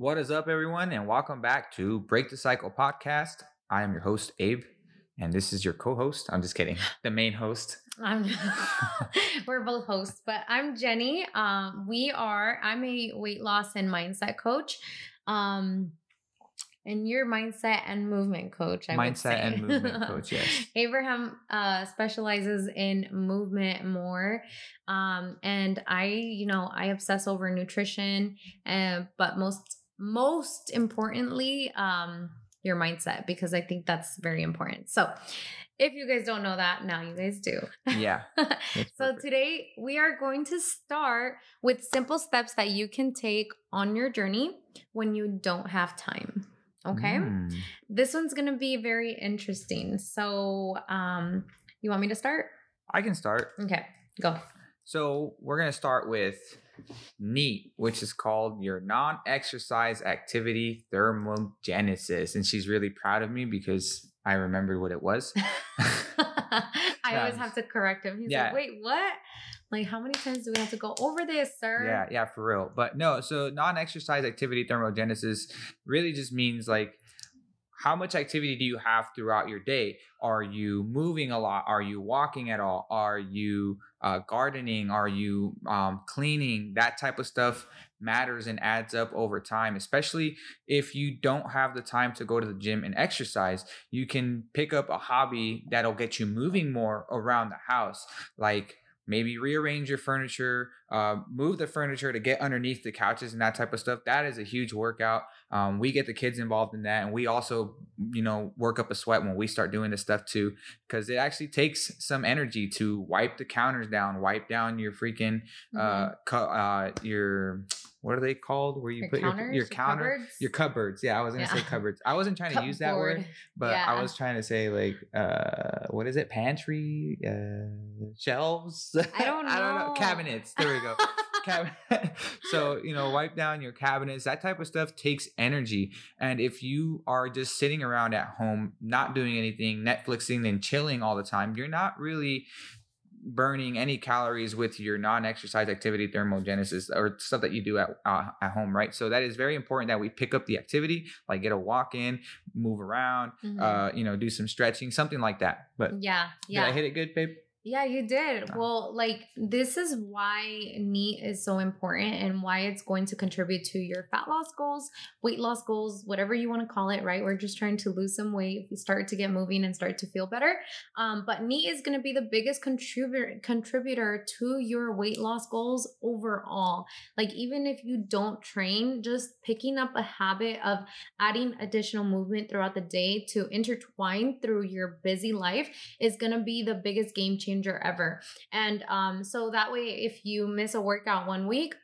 What is up, everyone, and welcome back to Break the Cycle podcast. I am your host, Abe, and this is your co host. I'm just kidding, the main host. I'm, we're both hosts, but I'm Jenny. Um, we are, I'm a weight loss and mindset coach. Um, and your mindset and movement coach. I mindset and movement coach, yes. Abraham uh, specializes in movement more, um, and I, you know, I obsess over nutrition, and but most most importantly, um, your mindset because I think that's very important. So, if you guys don't know that, now you guys do. Yeah. so, today we are going to start with simple steps that you can take on your journey when you don't have time. Okay. Mm. This one's going to be very interesting. So, um, you want me to start? I can start. Okay, go. So, we're going to start with NEAT, which is called your non exercise activity thermogenesis. And she's really proud of me because I remembered what it was. I always um, have to correct him. He's yeah. like, wait, what? Like, how many times do we have to go over this, sir? Yeah, yeah, for real. But no, so non exercise activity thermogenesis really just means like, how much activity do you have throughout your day? Are you moving a lot? Are you walking at all? Are you uh, gardening? Are you um, cleaning? That type of stuff matters and adds up over time, especially if you don't have the time to go to the gym and exercise. You can pick up a hobby that'll get you moving more around the house, like maybe rearrange your furniture, uh, move the furniture to get underneath the couches and that type of stuff. That is a huge workout. Um, we get the kids involved in that, and we also, you know, work up a sweat when we start doing this stuff too, because it actually takes some energy to wipe the counters down, wipe down your freaking, uh, mm-hmm. uh your what are they called? Where you your put counters, your, your counter, cupboards? your cupboards. Yeah, I was gonna yeah. say cupboards. I wasn't trying to use that word, but yeah. I was trying to say like, uh, what is it? Pantry, uh, shelves. I don't know. I don't know. Cabinets. There we go. Cabinet. so you know, wipe down your cabinets. That type of stuff takes energy, and if you are just sitting around at home, not doing anything, Netflixing and chilling all the time, you're not really burning any calories with your non-exercise activity thermogenesis or stuff that you do at uh, at home right? So that is very important that we pick up the activity like get a walk in move around mm-hmm. uh you know do some stretching something like that. But yeah yeah i hit it good babe yeah, you did. Well, like this is why NEAT is so important and why it's going to contribute to your fat loss goals, weight loss goals, whatever you want to call it, right? We're just trying to lose some weight, start to get moving and start to feel better. Um, but NEAT is going to be the biggest contributor contributor to your weight loss goals overall. Like even if you don't train, just picking up a habit of adding additional movement throughout the day to intertwine through your busy life is going to be the biggest game changer changer ever. And um, so that way, if you miss a workout one week,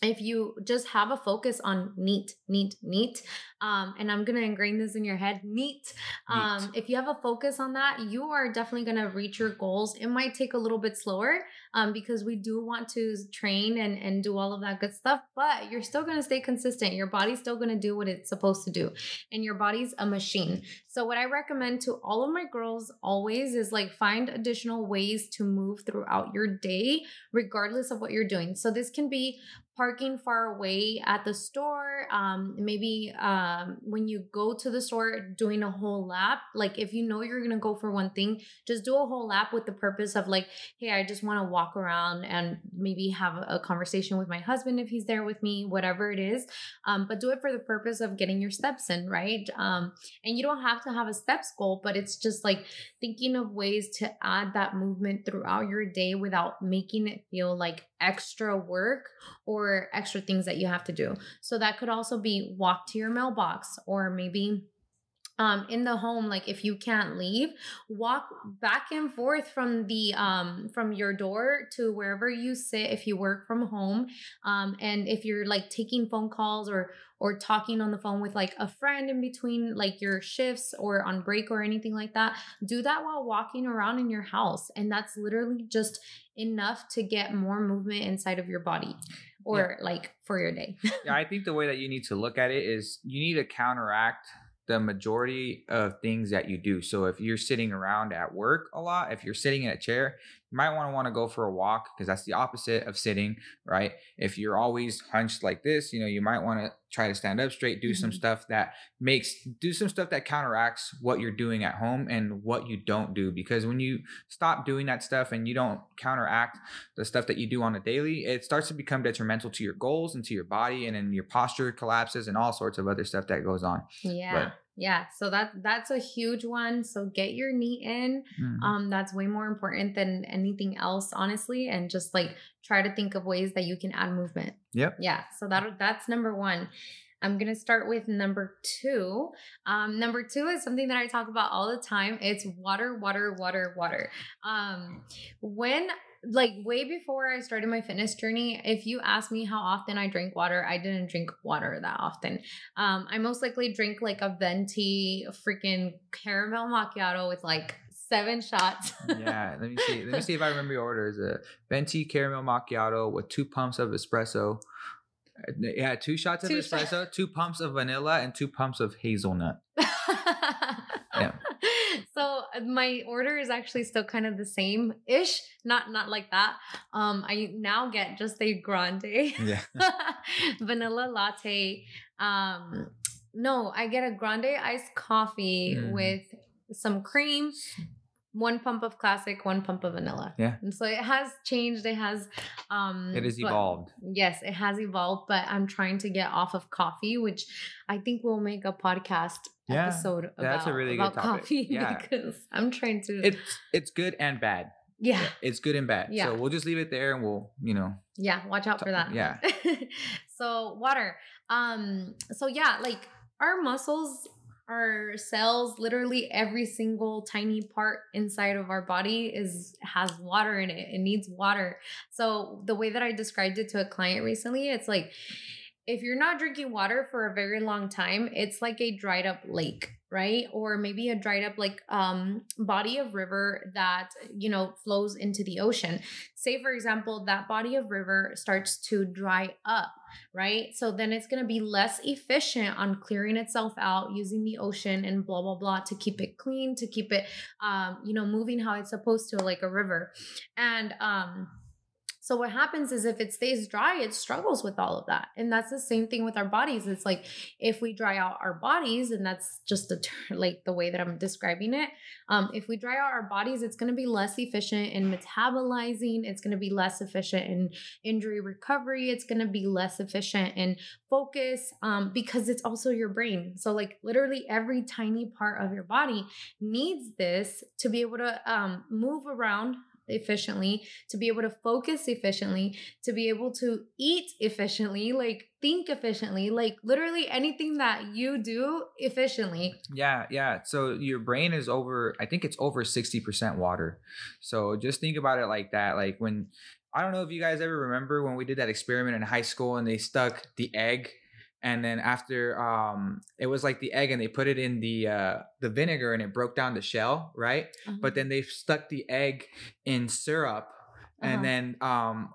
if you just have a focus on NEAT, NEAT, NEAT, um, and I'm gonna ingrain this in your head, NEAT. Um, neat. If you have a focus on that, you are definitely gonna reach your goals. It might take a little bit slower um, because we do want to train and and do all of that good stuff, but you're still gonna stay consistent. Your body's still gonna do what it's supposed to do, and your body's a machine. So what I recommend to all of my girls always is like find additional ways to move throughout your day, regardless of what you're doing. So this can be parking far away at the store um, maybe um, when you go to the store doing a whole lap like if you know you're gonna go for one thing just do a whole lap with the purpose of like hey i just want to walk around and maybe have a conversation with my husband if he's there with me whatever it is um, but do it for the purpose of getting your steps in right? Um, and you don't have to have a steps goal but it's just like thinking of ways to add that movement throughout your day without making it feel like extra work or extra things that you have to do. So that could also be walk to your mailbox or maybe um, in the home like if you can't leave walk back and forth from the um, from your door to wherever you sit if you work from home. Um, and if you're like taking phone calls or or talking on the phone with like a friend in between like your shifts or on break or anything like that do that while walking around in your house. And that's literally just enough to get more movement inside of your body or yeah. like for your day. Yeah i think the way that you need to look at it is you need to counteract the majority of things that you do. So if you're sitting around at work a lot, if you're sitting in a chair, you might want to want to go for a walk because that's the opposite of sitting, right? If you're always hunched like this, you know, you might want to try to stand up straight, do mm-hmm. some stuff that makes do some stuff that counteracts what you're doing at home and what you don't do because when you stop doing that stuff and you don't counteract the stuff that you do on a daily, it starts to become detrimental to your goals and to your body and then your posture collapses and all sorts of other stuff that goes on. Yeah. But, yeah, so that that's a huge one. So get your NEAT in. Mm-hmm. Um, that's way more important than anything else, honestly. And just like try to think of ways that you can add movement. Yep. Yeah. So that that's number one. I'm gonna start with number two. Um, number two is something that I talk about all the time. It's water, water, water, water. Um, when like way before I started my fitness journey, if you ask me how often I drink water, I didn't drink water that often. Um, I most likely drink like a venti freaking caramel macchiato with like seven shots. yeah, let me see. Let me see if I remember your order. Is a venti caramel macchiato with two pumps of espresso. Yeah, two shots of two espresso, two pumps of vanilla, and two pumps of hazelnut. yeah. So uh, my order is actually still kind of the same ish, not not like that. Um, I now get just a grande, yeah, vanilla latte. Um, no, I get a grande iced coffee mm. with some cream one pump of classic, one pump of vanilla. Yeah. And so it has changed. It has um It has evolved. Yes, it has evolved, but I'm trying to get off of coffee, which I think we'll make a podcast yeah, episode about, that's a really about good topic. coffee yeah. because I'm trying to It's it's good and bad. Yeah. It's good and bad. Yeah. So we'll just leave it there and we'll, you know. Yeah, watch out talk, for that. Yeah. so water. Um so yeah, like our muscles our cells literally every single tiny part inside of our body is has water in it. It needs water. So the way that i described it to a client recently it's like if you're not drinking water for a very long time it's like a dried up lake right? Or maybe a dried up like um body of river that you know flows into the ocean. Say for example that body of river starts to dry up right? So then it's going to be less efficient on clearing itself out using the ocean and blah blah blah to keep it clean to keep it um you know moving how it's supposed to like a river. And um so what happens is if it stays dry, it struggles with all of that. And that's the same thing with our bodies. It's like if we dry out our bodies, and that's just the like the way that I'm describing it. Um, if we dry out our bodies, it's going to be less efficient in metabolizing. It's going to be less efficient in injury recovery. It's going to be less efficient in focus um, because it's also your brain. So like literally every tiny part of your body needs this to be able to um, move around efficiently, to be able to focus efficiently, to be able to eat efficiently, like think efficiently, like literally anything that you do efficiently. Yeah, yeah. So your brain is over, I think it's over 60% water. So just think about it like that. Like when, I don't know if you guys ever remember when we did that experiment in high school and they stuck the egg and then after um it was like the egg and they put it in the uh the vinegar and it broke down the shell right uh-huh. but then they stuck the egg in syrup and uh-huh. then um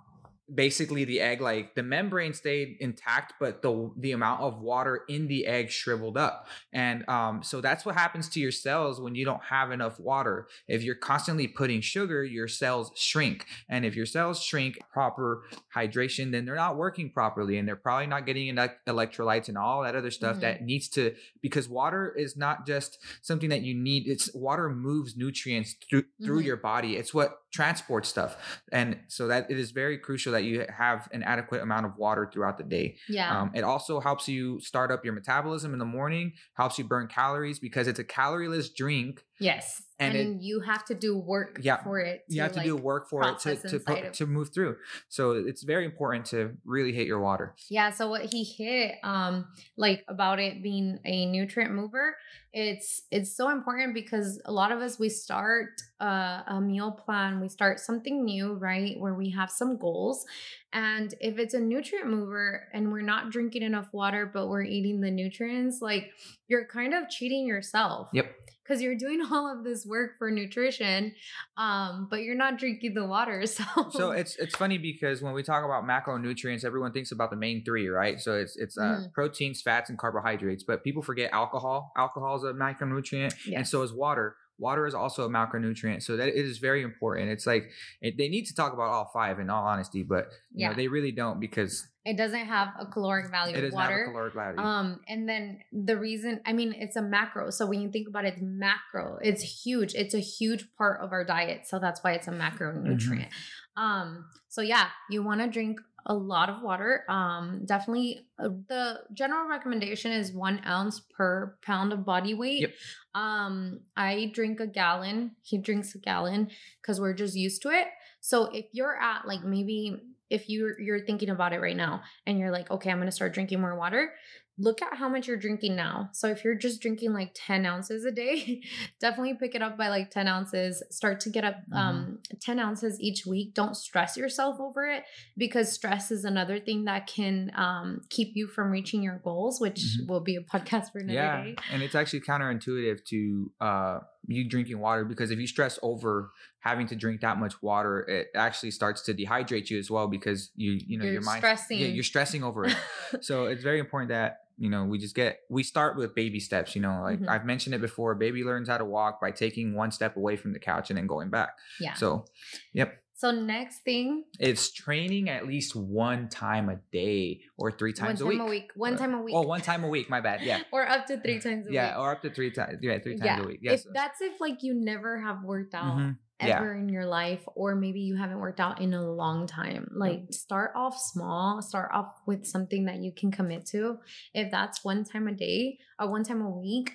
basically the egg like the membrane stayed intact but the the amount of water in the egg shriveled up. And um so that's what happens to your cells when you don't have enough water. If you're constantly putting sugar your cells shrink. And if your cells shrink proper hydration then they're not working properly and they're probably not getting enough electrolytes and all that other stuff mm-hmm. that needs to because water is not just something that you need it's water moves nutrients through through mm-hmm. your body. It's what transports stuff. And so that it is very crucial that you have an adequate amount of water throughout the day. Yeah. Um, it also helps you start up your metabolism in the morning, helps you burn calories because it's a calorieless drink. Yes. And, and it, you have to do work yeah, for it. you have to like do work for it to to, put, to move through. So it's very important to really hit your water. Yeah. So what he hit, um, like about it being a nutrient mover, it's it's so important because a lot of us we start uh, a meal plan, we start something new, right, where we have some goals, and if it's a nutrient mover and we're not drinking enough water, but we're eating the nutrients, like you're kind of cheating yourself. Yep because you're doing all of this work for nutrition um but you're not drinking the water so so it's it's funny because when we talk about macronutrients everyone thinks about the main three right so it's it's uh, mm. proteins fats and carbohydrates but people forget alcohol alcohol is a macronutrient yes. and so is water water is also a macronutrient, so that it is very important. It's like it, they need to talk about all five in all honesty, but you Yeah. know, they really don't because It doesn't have a caloric value it of doesn't have a water. caloric value. Um, and then the reason, I mean, it's a macro. So when you think about it, it's macro. It's huge. It's a huge part of our diet. So that's why it's a macronutrient. Um, so yeah, you want to drink a lot of water. Um, definitely uh, the general recommendation is one ounce per pound of body weight. Yep. Um, I drink a gallon. He drinks a gallon because we're just used to it. So if you're at like maybe if you're you're thinking about it right now and you're like, okay, I'm gonna start drinking more water, look at how much you're drinking now. So if you're just drinking like 10 ounces a day, definitely pick it up by like 10 ounces. Start to get up um 10 ounces each week. Don't stress yourself over it because stress is another thing that can um keep you from reaching your goals, which Mhm. will be a podcast for another yeah, day. and it's actually counterintuitive to uh, you drinking water because if you stress over having to drink that much water, it actually starts to dehydrate you as well because you you know You're your mind stressing. yeah you're stressing over it. so it's very important that you know we just get we start with baby steps you know like Mhm. i've mentioned it before baby learns how to walk by taking one step away from the couch and then going back yeah. so yep So next thing, it's training at least one time a day or three one times time a week a week. One Uh, time a week. oh one time a week my bad yeah or up to three times a week. yeah or up to three times yeah three times a week yes If that's if like you never have worked out Mhm. Yeah. ever in your life, or maybe you haven't worked out in a long time. Like start off small, start off with something that you can commit to. If that's one time a day or one time a week,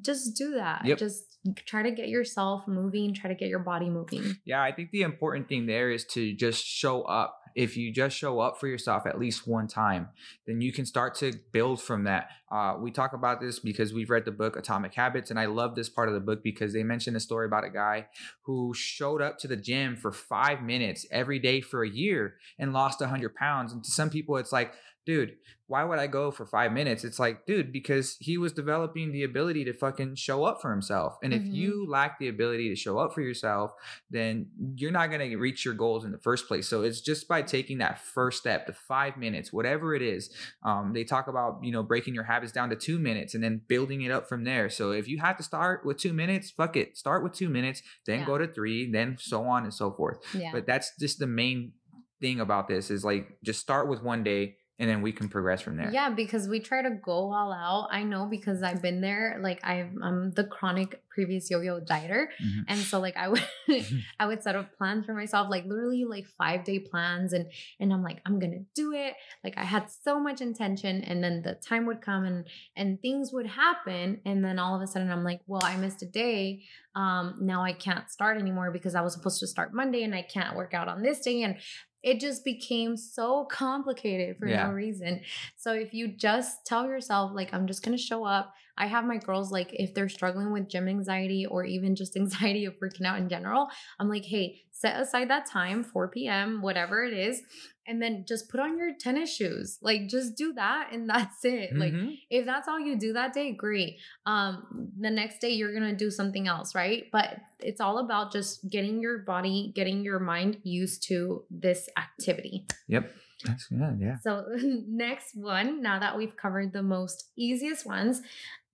just do that. Yep. Just try to get yourself moving, try to get your body moving. Yeah, I think the important thing there is to just show up. If you just show up for yourself at least one time, then you can start to build from that. Uh, we talk about this because we've read the book Atomic Habits, and I love this part of the book because they mention a story about a guy who showed up to the gym for five minutes every day for a year and lost 100 pounds. And to some people, it's like, dude, why would I go for five minutes? It's like, dude, because he was developing the ability to fucking show up for himself. And if Mhm. you lack the ability to show up for yourself, then you're not going to reach your goals in the first place. So it's just by taking that first step, the five minutes, whatever it is. Um, they talk about, you know, breaking your habits down to two minutes and then building it up from there. So if you have to start with two minutes, fuck it. Start with two minutes, then Yeah. go to three, then so on and so forth. Yeah. But that's just the main thing about this is like just start with one day and then we can progress from there. Yeah, because we try to go all out. I know because I've been there. Like I'm, I'm the chronic previous yo-yo dieter, Mhm. and so like I would, I would set up plans for myself, like literally like five day plans, and and I'm like I'm gonna do it. Like I had so much intention, and then the time would come, and and things would happen, and then all of a sudden I'm like, well, I missed a day. Um, now I can't start anymore because I was supposed to start Monday, and I can't work out on this day, and it just became so complicated for Yeah. no reason. So if you just tell yourself, like, I'm just gonna show up. I have my girls like if they're struggling with gym anxiety or even just anxiety of freaking out in general, I'm like, hey, set aside that time, 4 p.m., whatever it is, and then just put on your tennis shoes. Like just do that and that's it. Like Mhm. if that's all you do that day, great. Um, the next day you're gonna do something else, right? But it's all about just getting your body, getting your mind used to this activity. Yep. That's good. Yeah. So next one, now that we've covered the most easiest ones,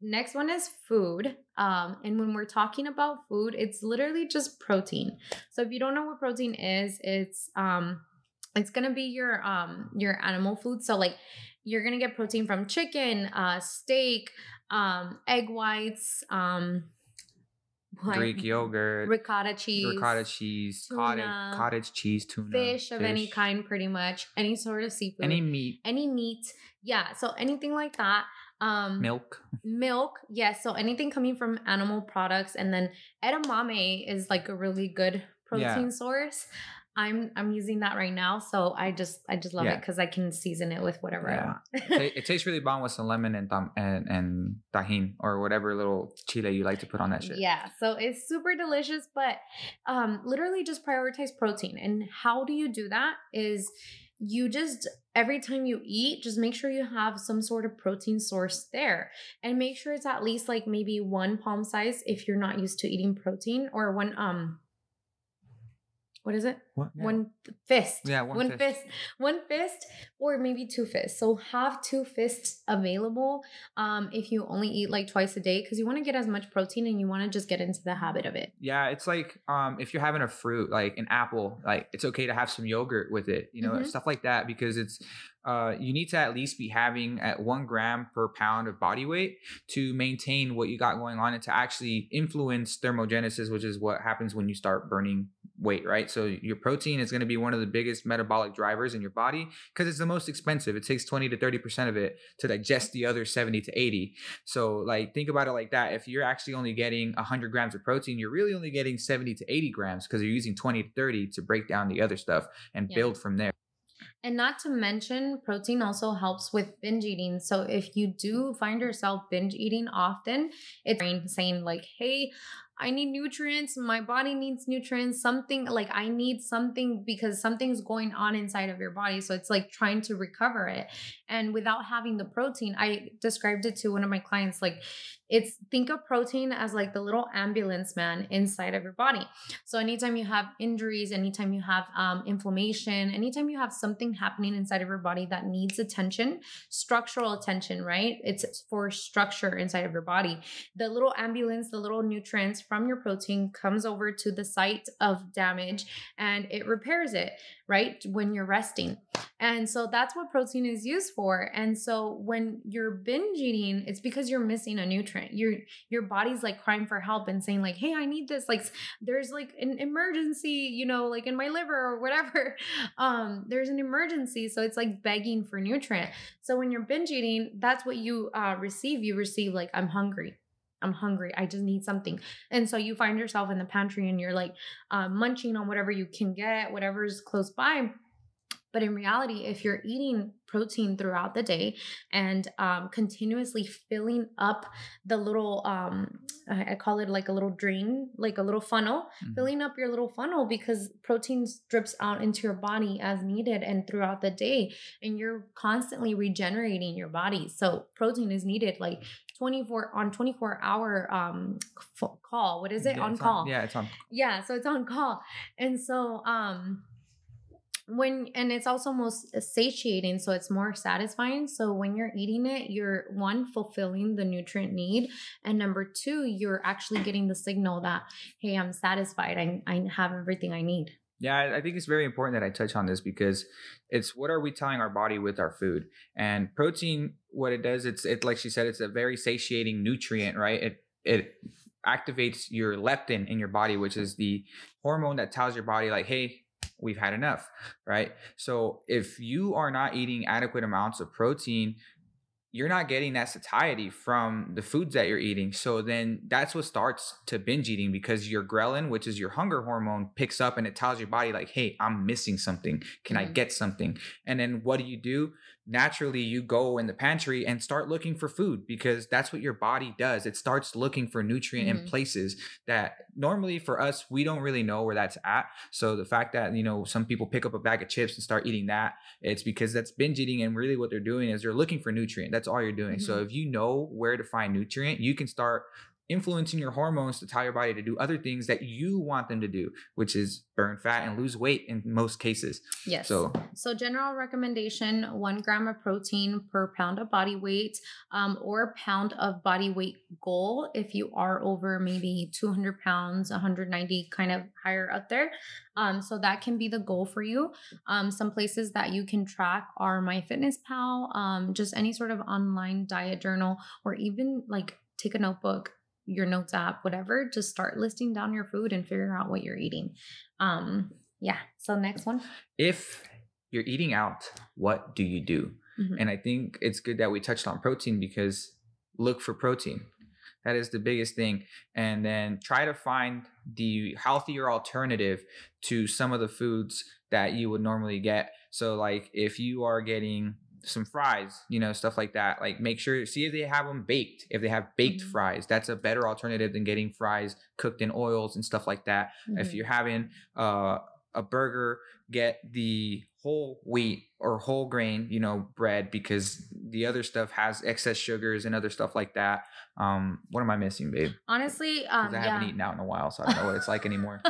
next one is food. Um, and when we're talking about food, it's literally just protein. So if you don't know what protein is, it's um it's gonna be your um your animal food. So like you're gonna get protein from chicken, uh, steak, um, egg whites, um, Greek yogurt, ricotta cheese, ricotta cheese, cottage, tuna, cottage cheese, tuna, fish of any kind, pretty much any sort of seafood, any meat, any meat. Yeah, so anything like that. Um, milk. milk yes so anything coming from animal products and then edamame is like a really good protein Yeah. source i'm i'm using that right now so i just i just love it because i can season it with whatever Yeah. i want it, it tastes really bomb with some lemon and tam- and and tajin or whatever little chile you like to put on that shit. yeah so it's super delicious but um literally just prioritize protein and how do you do that is you just every time you eat just make sure you have some sort of protein source there. And make sure it's at least like maybe one palm size if you're not used to eating protein or one um what is it? What? Yeah. One fist. Yeah, one one fist. fist. One fist, or maybe two fists. So have two fists available um, if you only eat like twice a day because you want to get as much protein and you want to just get into the habit of it. Yeah, it's like um, if you're having a fruit, like an apple, like it's okay to have some yogurt with it, you know, Mhm. stuff like that, because it's uh, you need to at least be having at one gram per pound of body weight to maintain what you got going on and to actually influence thermogenesis, which is what happens when you start burning weight, right? So your protein is going to be one of the biggest metabolic drivers in your body because it's the most expensive. It takes 20 to 30% of it to digest the other 70 to 80. So like think about it like that. If you're actually only getting 100 grams of protein, you're really only getting 70 to 80 grams because you're using 20 to 30 to break down the other stuff and Yeah. build from there. And not to mention, protein also helps with binge eating. So if you do find yourself binge eating often, it's saying like, "Hey, I need nutrients. My body needs nutrients. Something like I need something because something's going on inside of your body. So it's like trying to recover it. And without having the protein, I described it to one of my clients like it's think of protein as like the little ambulance man inside of your body. So anytime you have injuries, anytime you have um, inflammation, anytime you have something happening inside of your body that needs attention, structural attention, right? It's for structure inside of your body. The little ambulance, the little nutrients from your protein comes over to the site of damage and it repairs it, right? When you're resting. And so that's what protein is used for. And so when you're binge eating, it's because you're missing a nutrient. Your your body's like crying for help and saying like, "Hey, I need this." Like there's like an emergency, you know, like in my liver or whatever. Um there's an emergency, so it's like begging for nutrient. So when you're binge eating, that's what you uh receive. You receive like, "I'm hungry." I'm hungry. I just need something. And so you find yourself in the pantry and you're like uh, munching on whatever you can get, whatever's close by. But in reality, if you're eating protein throughout the day and um, continuously filling up the little, um, I call it like a little drain, like a little funnel, Mhm. filling up your little funnel because protein drips out into your body as needed and throughout the day. And you're constantly regenerating your body. So protein is needed like 24 on 24 hour um f- call. What is it? Yeah, on call yeah, it's on. yeah so it's on call and so um when and it's also most satiating so it's more satisfying so when you're eating it you're one fulfilling the nutrient need and number two you're actually getting the signal that hey i'm satisfied i, I have everything i need Yeah, I- think it's very important that I touch on this because it's what are we telling our body with our food? And protein, what it does, it's it like she said, it's a very satiating nutrient, right? It it activates your leptin in your body, which is the hormone that tells your body like, hey, we've had enough, right? So if you are not eating adequate amounts of protein, you're not getting that satiety from the foods that you're eating. So then that's what starts to binge eating because your ghrelin, which is your hunger hormone, picks up and it tells your body, like, hey, I'm missing something. Can I Mhm. get something? And then what do you do? Naturally, you go in the pantry and start looking for food because that's what your body does. It starts looking for nutrient in Mhm. places that normally for us, we don't really know where that's at. So the fact that, you know, some people pick up a bag of chips and start eating that, it's because that's binge eating. And really what they're doing is they're looking for nutrient. That's all you're doing. So if you know where to find nutrient, you can start influencing your hormones to tell your body to do other things that you want them to do, which is burn fat and lose weight in most cases. yes So So, general recommendation one gram of protein per pound of body weight um, or pound of body weight goal if you are over maybe 200 pounds, 190, kind of higher up there. Um, so, that can be the goal for you. Um, some places that you can track are MyFitnessPal, um, just any sort of online diet journal, or even like take a notebook your notes app whatever just start listing down your food and figure out what you're eating um yeah so next one if you're eating out, what do you do? Mhm. And I think it's good that we touched on protein because look for protein. That is the biggest thing. And then try to find the healthier alternative to some of the foods that you would normally get. So, like if you are getting some fries, you know, stuff like that, like make sure, see if they have them baked. If they have baked Mhm. fries, that's a better alternative than getting fries cooked in oils and stuff like that. If Mhm. you're having uh, a burger, get the whole wheat or whole grain, you know, bread because the other stuff has excess sugars and other stuff like that. Um, what am I missing, babe? Honestly, um, I haven't eaten out in a while, so I don't know what it's like anymore.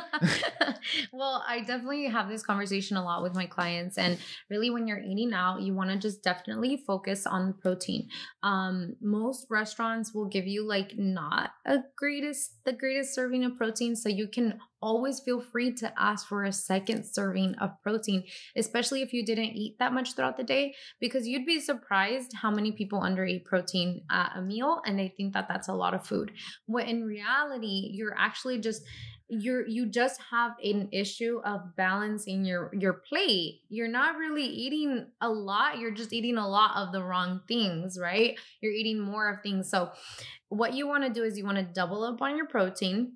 well, I definitely have this conversation a lot with my clients, and really, when you're eating out, you want to just definitely focus on protein. Um, most restaurants will give you like not a greatest the greatest serving of protein, so you can always feel free to ask for a second serving of protein, especially if you didn't eat that much throughout the day, because you'd be surprised how many people under undereat protein at a meal and they think that that's a lot of food. When in reality, you're actually just you're you just have an issue of balancing your your plate. You're not really eating a lot you're just eating a lot of the wrong things right? You're eating more of things. So what you want to do is you want to double up on your protein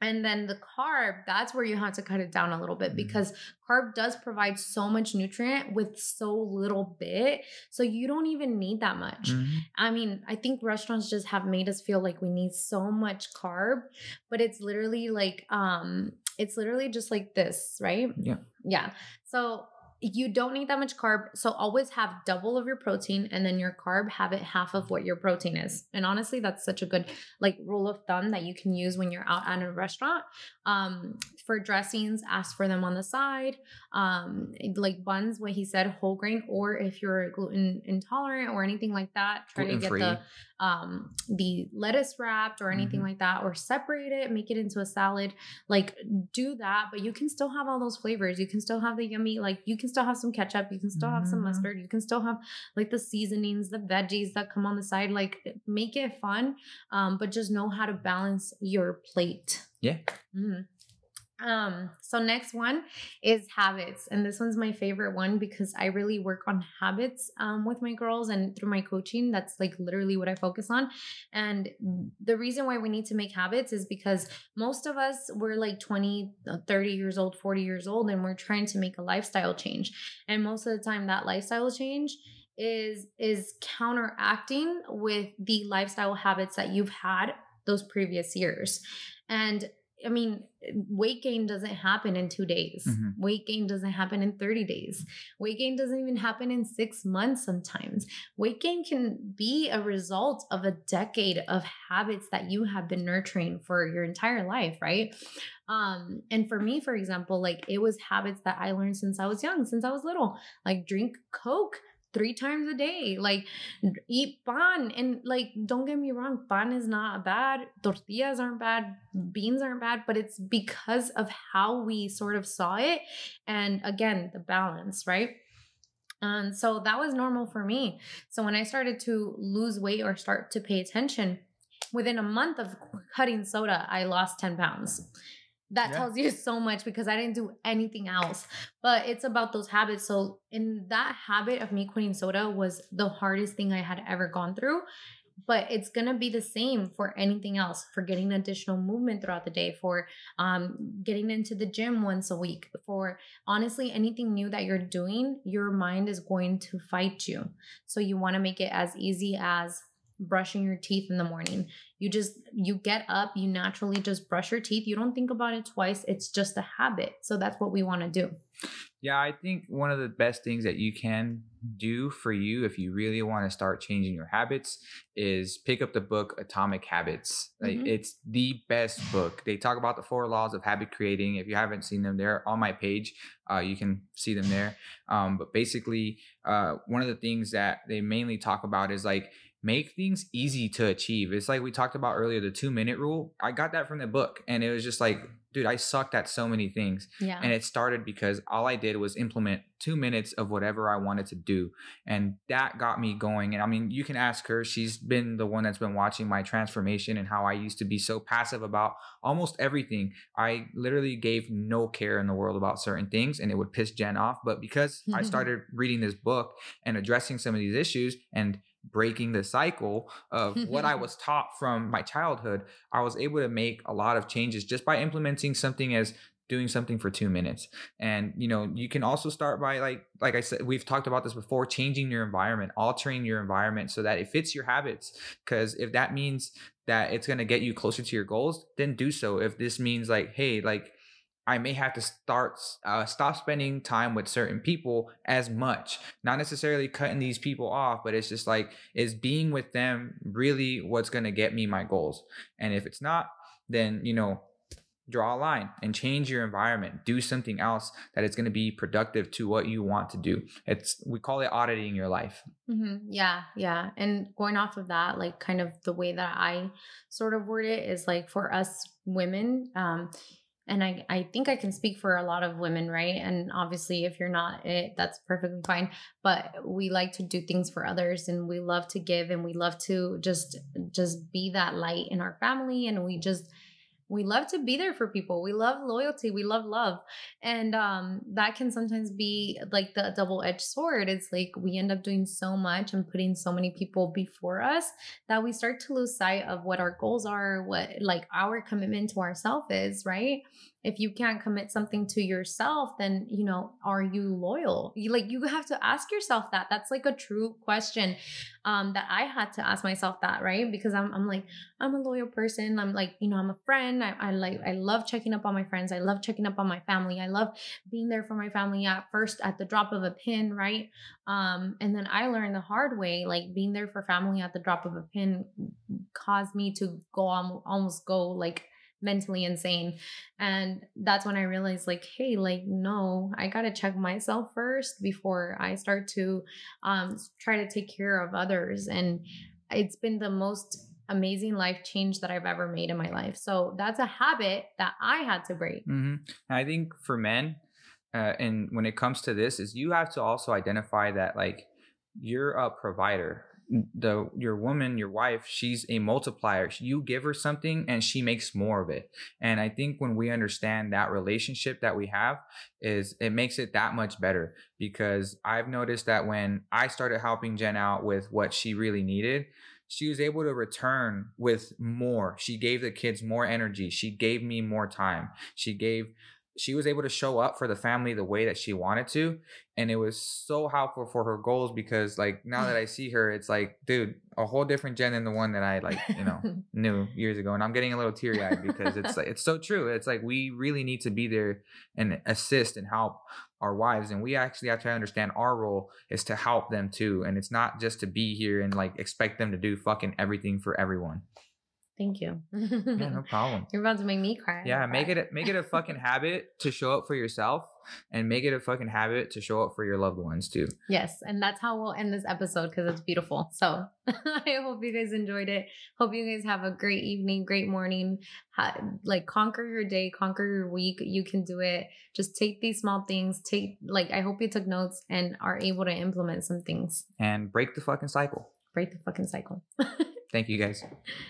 and then the carb, that's where you have to cut it down a little bit Mhm. because carb does provide so much nutrient with so little bit. So you don't even need that much. Mhm. I mean, I think restaurants just have made us feel like we need so much carb, but it's literally like um it's literally just like this, right? Yeah. Yeah. So you don't need that much carb. So always have double of your protein and then your carb have it half of what your protein is. And honestly, that's such a good like rule of thumb that you can use when you're out at a restaurant. Um, for dressings, ask for them on the side. Um, like buns, what he said, whole grain, or if you're gluten intolerant or anything like that, try to Gluten-free. get the um the lettuce wrapped or anything Mhm. like that, or separate it, make it into a salad. Like do that, but you can still have all those flavors. You can still have the yummy, like you can still have some ketchup, you can still have some Mhm. mustard, you can still have like the seasonings, the veggies that come on the side. Like make it fun, um, but just know how to balance your plate. Yeah. Mhm. Um, so next one is habits. And this one's my favorite one because I really work on habits um with my girls and through my coaching. That's like literally what I focus on. And the reason why we need to make habits is because most of us we're like 20, uh, 30 years old, 40 years old, and we're trying to make a lifestyle change. And most of the time that lifestyle change is is counteracting with the lifestyle habits that you've had those previous years. And I mean, weight gain doesn't happen in two days. Mhm. Weight gain doesn't happen in 30 days. Weight gain doesn't even happen in six months sometimes. Weight gain can be a result of a decade of habits that you have been nurturing for your entire life, right? Um, and for me, for example, like it was habits that I learned since I was young, since I was little, like drink Coke three times a day, like eat pan. And like, don't get me wrong, pan is not bad, tortillas aren't bad, beans aren't bad, but it's because of how we sort of saw it. And again, the balance, right? And so that was normal for me. So when I started to lose weight or start to pay attention, within a month of cutting soda, I lost 10 pounds. That Yeah. tells you so much because I didn't do anything else. But it's about those habits. So, in that habit of me quitting soda was the hardest thing I had ever gone through. But it's gonna be the same for anything else, for getting additional movement throughout the day, for um, getting into the gym once a week, for honestly anything new that you're doing, your mind is going to fight you. So you want to make it as easy as brushing your teeth in the morning. You just you get up, you naturally just brush your teeth. You don't think about it twice. It's just a habit. So that's what we want to do. Yeah, I think one of the best things that you can do for you if you really want to start changing your habits is pick up the book Atomic Habits. Like Mhm. it's the best book. They talk about the four laws of habit creating. If you haven't seen them, they're on my page. Uh, you can see them there. Um, but basically, uh, one of the things that they mainly talk about is like make things easy to achieve. It's like we talked about earlier, the two minute rule. I got that from the book, and it was just like, dude, I sucked at so many things. Yeah. And it started because all I did was implement two minutes of whatever I wanted to do. And that got me going. And I mean, you can ask her. She's been the one that's been watching my transformation and how I used to be so passive about almost everything. I literally gave no care in the world about certain things and it would piss Jen off. But because I started reading this book and addressing some of these issues and breaking the cycle of what I was taught from my childhood, I was able to make a lot of changes just by implementing something as doing something for two minutes. And you know you can also start by like like i said we've talked about this before changing your environment altering your environment so that it fits your habits. Because if that means that it's going to get you closer to your goals then do so. If this means like hey like I may have to start uh, stop spending time with certain people as much. Not necessarily cutting these people off, but it's just like is being with them really what's going to get me my goals? And if it's not, then you know draw a line and change your environment do something else that is going to be productive to what you want to do it's we call it auditing your life mm-hmm. yeah yeah and going off of that like kind of the way that i sort of word it is like for us women um and I, I think I can speak for a lot of women, right? And obviously, if you're not it, that's perfectly fine. But we like to do things for others, and we love to give, and we love to just just be that light in our family, and we just we love to be there for people. We love loyalty. We love love. And um that can sometimes be like the double-edged sword. It's like we end up doing so much and putting so many people before us that we start to lose sight of what our goals are what like our commitment to ourselves is right if you can't commit something to yourself then you know are you loyal? You like you have to ask yourself that. That's like a true question um that i had to ask myself that right? Because i'm, I'm like i'm a loyal person. I'm like you know i'm a friend. I, I like i love checking up on my friends. I love checking up on my family. I love being there for my family at first at the drop of a pin right? Um and then i learned the hard way like being there for family at the drop of a pin caused me to go almost go like mentally insane. And that's when I realized, like, hey, like, no, I got to check myself first before I start to um, try to take care of others. And it's been the most amazing life change that I've ever made in my life. So that's a habit that I had to break. Mm-hmm. I think for men, uh, and when it comes to this, is you have to also identify that, like, you're a provider the your woman your wife she's a multiplier. You give her something and she makes more of it. And i think when we understand that relationship that we have is it makes it that much better because i've noticed that when i started helping jen out with what she really needed she was able to return with more. She gave the kids more energy. She gave me more time. She gave she was able to show up for the family the way that she wanted to and it was so helpful for her goals because like now that i see her it's like dude a whole different jen than the one that i like you know knew years ago and i'm getting a little teary-eyed because it's like it's so true. It's like we really need to be there and assist and help our wives and we actually have to understand our role is to help them too and it's not just to be here and like expect them to do fucking everything for everyone Thank you. yeah, no problem. You're about to make me cry. Yeah, make it make it a fucking habit to show up for yourself and make it a fucking habit to show up for your loved ones too. Yes, and that's how we'll end this episode because it's beautiful. So I hope you guys enjoyed it. Hope you guys have a great evening, great morning. Ha- like conquer your day, conquer your week. You can do it. Just take these small things. Take like I hope you took notes and are able to implement some things and break the fucking cycle. Break the fucking cycle. Thank you guys.